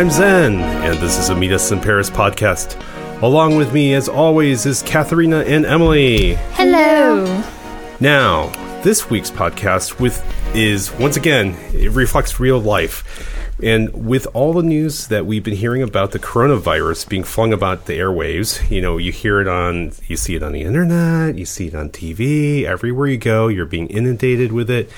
I'm Zen, and this is a Meet Us in Paris podcast. Along with me, as always, is Katharina and Emily. Hello. Now, this week's podcast with is once again it reflects real life. And with all the news that we've been hearing about the coronavirus being flung about the airwaves, you know, you hear it on, you see it on the internet, you see it on TV, everywhere you go, you're being inundated with it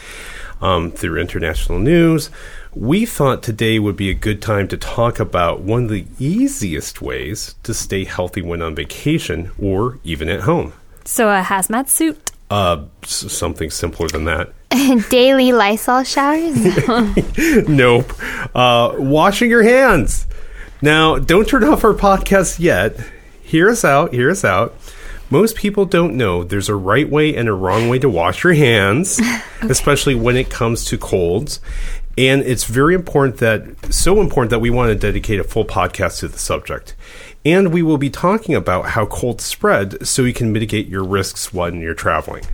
um, through international news. We thought today would be a good time to talk about one of the easiest ways to stay healthy when on vacation or even at home. So a hazmat suit. Uh, s- something simpler than that. Daily Lysol showers? nope. Uh, washing your hands. Now, don't turn off our podcast yet. Hear us out. Hear us out. Most people don't know there's a right way and a wrong way to wash your hands, especially when it comes to colds. And it's very important that, so important that we want to dedicate a full podcast to the subject. And we will be talking about how colds spread so you can mitigate your risks when you're traveling.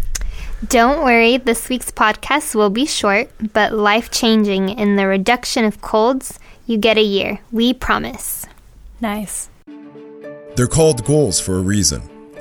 Don't worry, this week's podcast will be short, but life changing in the reduction of colds. You get a year. We promise. Nice. They're called goals for a reason.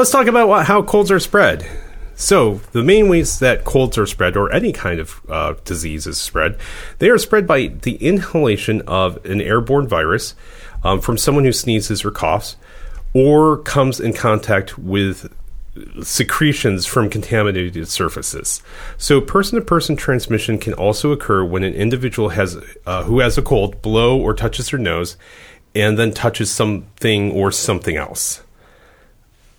Let's talk about what, how colds are spread. So, the main ways that colds are spread, or any kind of uh, disease is spread, they are spread by the inhalation of an airborne virus um, from someone who sneezes or coughs, or comes in contact with secretions from contaminated surfaces. So, person to person transmission can also occur when an individual has uh, who has a cold blow or touches their nose, and then touches something or something else.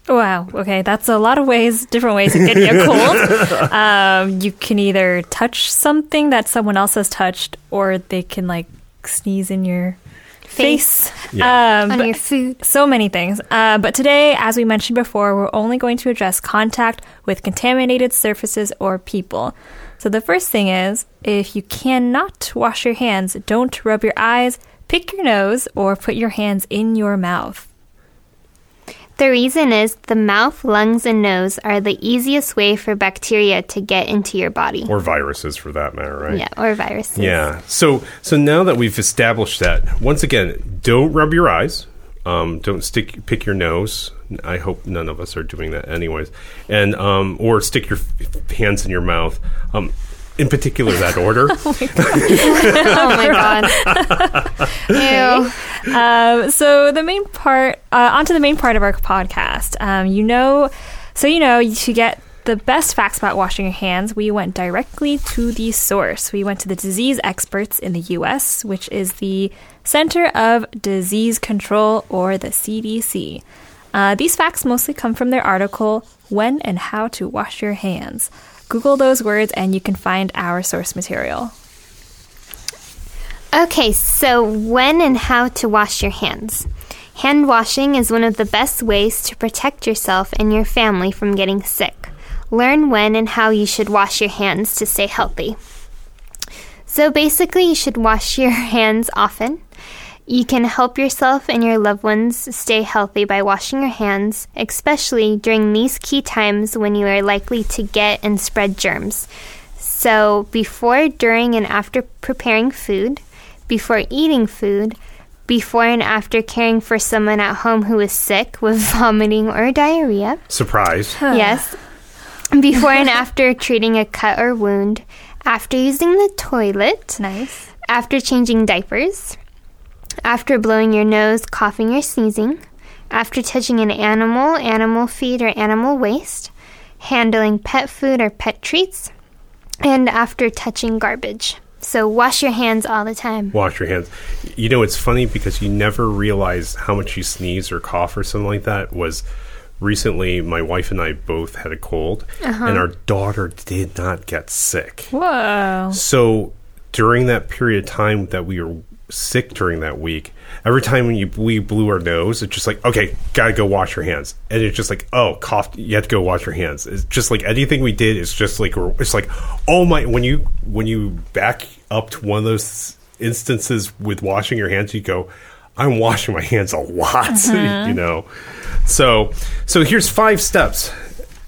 Wow. Okay, that's a lot of ways, different ways of getting a cold. um, you can either touch something that someone else has touched, or they can like sneeze in your face. Yeah. Um, On your food. So many things. Uh, but today, as we mentioned before, we're only going to address contact with contaminated surfaces or people. So the first thing is if you cannot wash your hands, don't rub your eyes, pick your nose, or put your hands in your mouth. The reason is the mouth, lungs, and nose are the easiest way for bacteria to get into your body. or viruses for that matter, right? Yeah, or viruses. Yeah. So so now that we've established that, once again, don't rub your eyes. Um, don't stick pick your nose. I hope none of us are doing that, anyways. And um, or stick your f- hands in your mouth. Um, in particular, that order. oh my god. Ew. Um, so the main part, uh, onto the main part of our podcast. Um, you know, so you know, to get the best facts about washing your hands, we went directly to the source. We went to the disease experts in the U.S., which is the Center of Disease Control or the CDC. Uh, these facts mostly come from their article, When and How to Wash Your Hands. Google those words and you can find our source material. Okay, so when and how to wash your hands. Hand washing is one of the best ways to protect yourself and your family from getting sick. Learn when and how you should wash your hands to stay healthy. So basically, you should wash your hands often. You can help yourself and your loved ones stay healthy by washing your hands, especially during these key times when you are likely to get and spread germs. So, before, during, and after preparing food, before eating food, before and after caring for someone at home who is sick with vomiting or diarrhea, Surprise. yes, before and after treating a cut or wound, after using the toilet, Nice. after changing diapers, after blowing your nose, coughing, or sneezing, after touching an animal, animal feed, or animal waste, handling pet food or pet treats, and after touching garbage. So wash your hands all the time. Wash your hands. You know, it's funny because you never realize how much you sneeze or cough or something like that. Was recently my wife and I both had a cold, uh-huh. and our daughter did not get sick. Whoa. So during that period of time that we were sick during that week, every time when you we blew our nose, it's just like okay, gotta go wash your hands, and it's just like oh, cough, you have to go wash your hands. It's just like anything we did it's just like it's like oh my when you when you back up to one of those instances with washing your hands, you go. I'm washing my hands a lot, you uh-huh. know. So, so here's five steps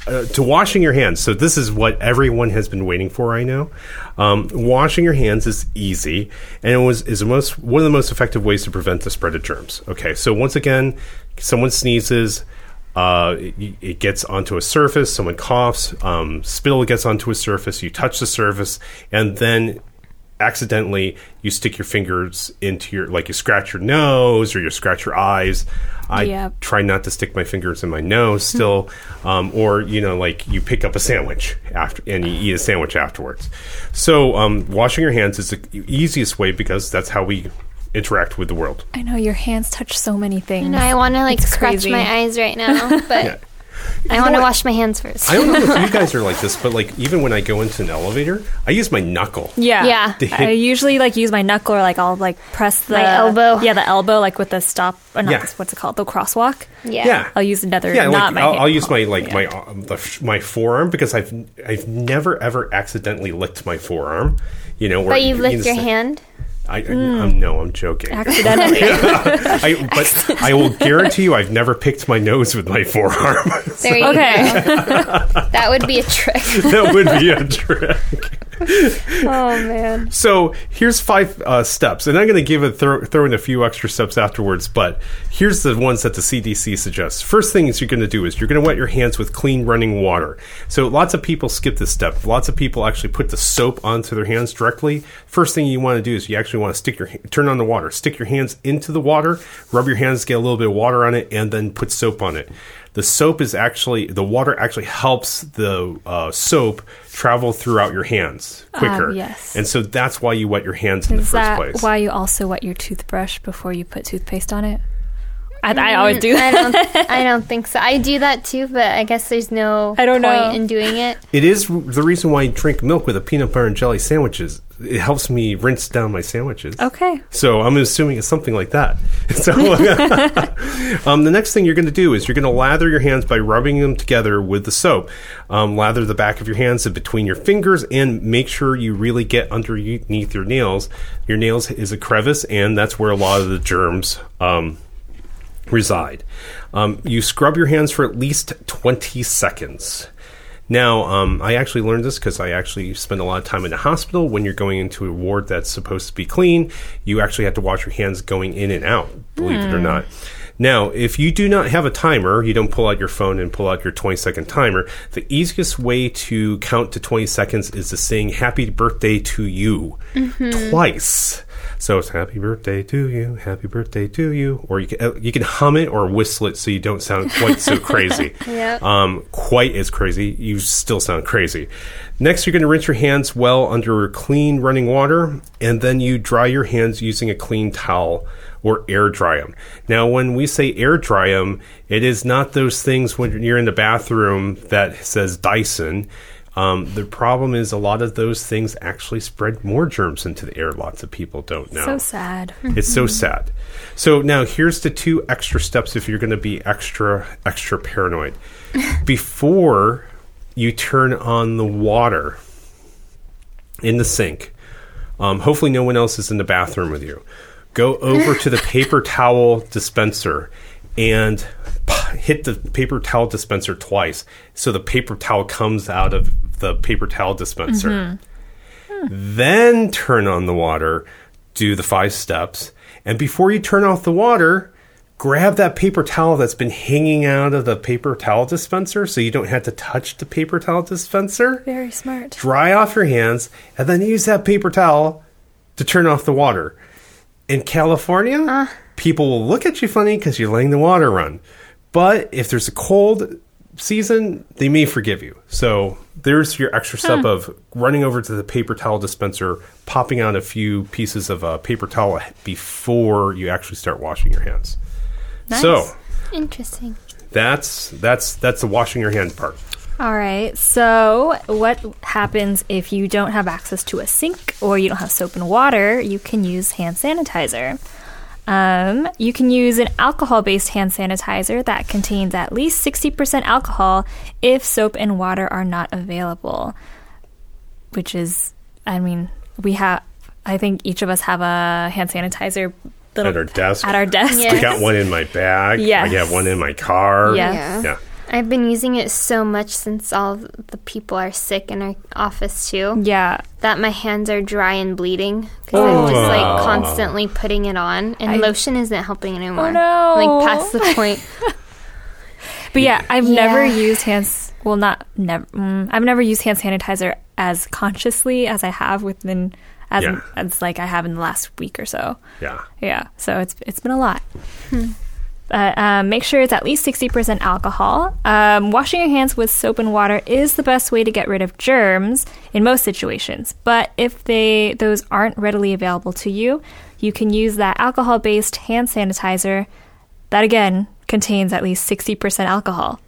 uh, to washing your hands. So this is what everyone has been waiting for. I know. Um, washing your hands is easy, and it was is most one of the most effective ways to prevent the spread of germs. Okay, so once again, someone sneezes. Uh, it, it gets onto a surface. Someone coughs. Um, spittle gets onto a surface. You touch the surface, and then accidentally you stick your fingers into your like you scratch your nose or you scratch your eyes i Yep. try not to stick my fingers in my nose still um, or you know like you pick up a sandwich after and you eat a sandwich afterwards so um, washing your hands is the easiest way because that's how we interact with the world I know your hands touch so many things. No, I want to like It's scratch crazy. my eyes right now, but Yeah. I want to wash my hands first. i don't know if you guys are like this but like even when i go into an elevator i use my knuckle Yeah. Yeah. To hit- I usually like use my knuckle or like I'll like press the My elbow. Yeah, the elbow like with the stop or not Yeah. this- what's it called? The crosswalk. yeah. yeah I'll use another Yeah, not like my I'll, hand- I'll use my like yeah. my uh, the, f- my forearm because I've I've never ever accidentally licked my forearm. You know, where But you've you licked your so- hand. I, I I'm, no, I'm joking. accidentally. I, but I will guarantee you, I've never picked my nose with my forearm. There you okay. go. That would be a trick. that would be a trick. oh man. So here's five uh, steps, and I'm going to give it throw, throw in a few extra steps afterwards. But here's the ones that the CDC suggests. First thing is you're going to do is you're going to wet your hands with clean running water. So lots of people skip this step. Lots of people actually put the soap onto their hands directly. First thing you want to do is you actually want to stick your turn on the water, stick your hands into the water, rub your hands, get a little bit of water on it, and then put soap on it. The soap is actually the water actually helps the uh, soap travel throughout your hands quicker. yes. And so that's why you wet your hands in the first place. why you also wet your toothbrush before you put toothpaste on it? I, I always do I that. don't. I don't think so. I do that too, but I guess there's no I don't point know. in doing it. It is the reason why I drink milk with a peanut butter and jelly sandwiches. It helps me rinse down my sandwiches. Okay. So I'm assuming it's something like that. So um, the next thing you're going to do is you're going to lather your hands by rubbing them together with the soap. Um, lather the back of your hands and between your fingers, and make sure you really get underneath your nails. Your nails is a crevice, and that's where a lot of the germs. Um, reside. Um, you scrub your hands for at least 20 seconds. Now, um, I actually learned this because I actually spend a lot of time in the hospital. When you're going into a ward that's supposed to be clean, you actually have to wash your hands going in and out, believe it or not. Now, if you do not have a timer, you don't pull out your phone and pull out your 20 second timer. The easiest way to count to 20 seconds is to sing happy birthday to you twice. So it's happy birthday to you, happy birthday to you, or you can uh, you can hum it or whistle it so you don't sound quite so crazy. Yep. Um, quite as crazy, you still sound crazy. Next, you're going to rinse your hands well under clean running water, and then you dry your hands using a clean towel or air dry them. Now, when we say air dry them, it is not those things when you're in the bathroom that says Dyson. Um, the problem is a lot of those things actually spread more germs into the air. Lots of people don't know. So sad. It's so sad. So now here's the two extra steps if you're going to be extra extra paranoid. Before you turn on the water in the sink, um, hopefully no one else is in the bathroom with you. Go over to the paper towel dispenser and hit the paper towel dispenser twice, so the paper towel comes out of the paper towel dispenser mm-hmm. then turn on the water, do the five steps, and before you turn off the water, grab that paper towel that's been hanging out of the paper towel dispenser so you don't have to touch the paper towel dispenser. Very smart. Dry off your hands, and then use that paper towel to turn off the water. In California, uh. people will look at you funny because you're letting the water run. But if there's a cold season, they may forgive you. So there's your extra step of running over to the paper towel dispenser, popping out a few pieces of uh, paper towel before you actually start washing your hands. So Interesting. that's that's that's the washing your hands part. All right. So, what happens if you don't have access to a sink or you don't have soap and water? You can use hand sanitizer. Um, you can use an alcohol based hand sanitizer that contains at least 60% alcohol if soap and water are not available. Which is, I mean, we have, I think each of us have a hand sanitizer little, At our desk? At our desk. Yeah. I got one in my bag. Yes. I got one in my car. Yes. Yeah. Yeah. I've been using it so much since all the people are sick in our office too Yeah. that my hands are dry and bleeding because I'm just Oh. like constantly putting it on, and I- lotion isn't helping anymore. Oh, no. Like past the point. But yeah, I've never used hands. Well, not never. Mm, I've never used hand sanitizer as consciously as I have within as Yeah. as like I have in the last week or so. Yeah. Yeah, so it's it's been a lot. But um, make sure it's at least sixty percent alcohol. Um, washing your hands with soap and water is the best way to get rid of germs in most situations. But if they those aren't readily available to you, you can use that alcohol-based hand sanitizer. That again contains at least sixty percent alcohol.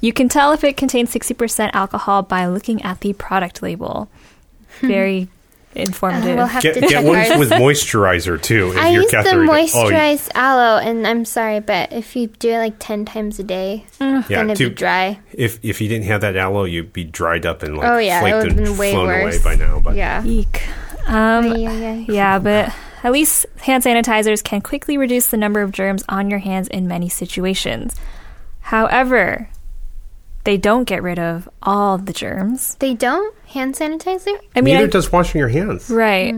You can tell if it contains sixty percent alcohol by looking at the product label. Very informative. we'll have Get, to get check ones ours. with moisturizer too. If I you're use the catheter- Oh, you- moisturized aloe, and I'm sorry, but if you do it like ten times a day, it's Yeah, gonna to- be dry. if if you didn't have that aloe, you'd be dried up and like Oh, yeah, it flaked would've and been way flown worse. away by now. But Yeah. Eek. Um, yeah, yeah. Yeah, but at least hand sanitizers can quickly reduce the number of germs on your hands in many situations. However, they don't get rid of all the germs. They don't hand sanitizer. I mean, neither I- does washing your hands. right.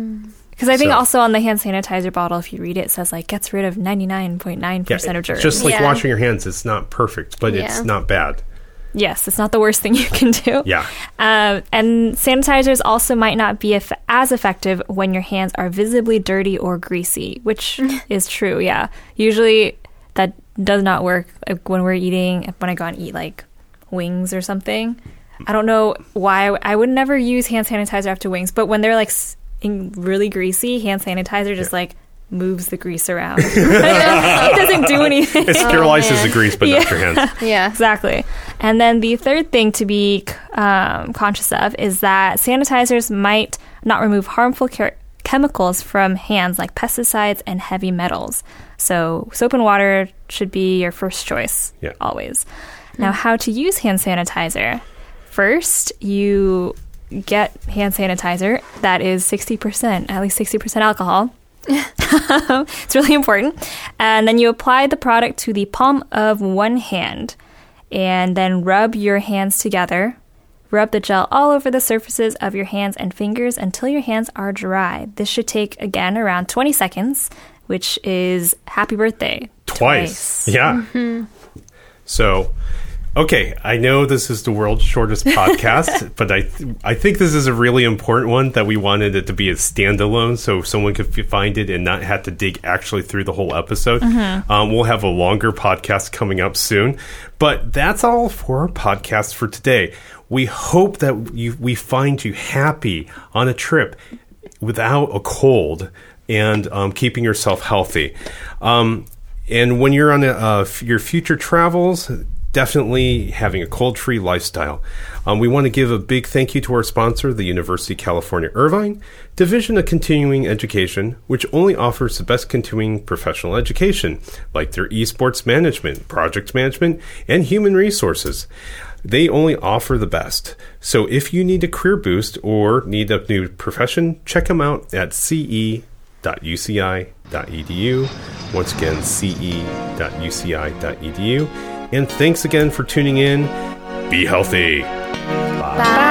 Because I think So- also on the hand sanitizer bottle, if you read it, it says like gets rid of 99.9% of germs. just like Yeah. washing your hands, it's not perfect, but it's not bad. yes, it's not the worst thing you can do. Yeah. Um, and sanitizers also might not be eff- as effective when your hands are visibly dirty or greasy, which is true. Yeah, usually that does not work like, when we're eating. When I go and eat like wings or something, I don't know why I would never use hand sanitizer after wings, but when they're like in really greasy, hand sanitizer just like moves the grease around. it doesn't do anything. It sterilizes man. the grease, but not your hands. Yeah. Exactly. And then the third thing to be um, conscious of is that sanitizers might not remove harmful che- chemicals from hands like pesticides and heavy metals. So, soap and water should be your first choice Yeah. always. Now, how to use hand sanitizer? First, you get hand sanitizer that is 60%, at least 60% alcohol. it's really important. And then you apply the product to the palm of one hand and then rub your hands together. Rub the gel all over the surfaces of your hands and fingers until your hands are dry. This should take again around 20 seconds, which is happy birthday. Twice. Yeah. Mm-hmm. So, okay, I know this is the world's shortest podcast, but I th- I think this is a really important one that we wanted it to be a standalone, so someone could f- find it and not have to dig actually through the whole episode. Um, we'll have a longer podcast coming up soon, but that's all for our podcast for today. We hope that you we find you happy on a trip without a cold and um, keeping yourself healthy. Um, and when you're on a, uh, f- your future travels, definitely having a cold free lifestyle. Um, we want to give a big thank you to our sponsor, the University of California Irvine Division of Continuing Education, which only offers the best continuing professional education, like their esports management, project management, and human resources. They only offer the best. So if you need a career boost or need a new profession, check them out at ce.uci.edu. Once again, ce.uci.edu. And thanks again for tuning in. Be healthy. Bye.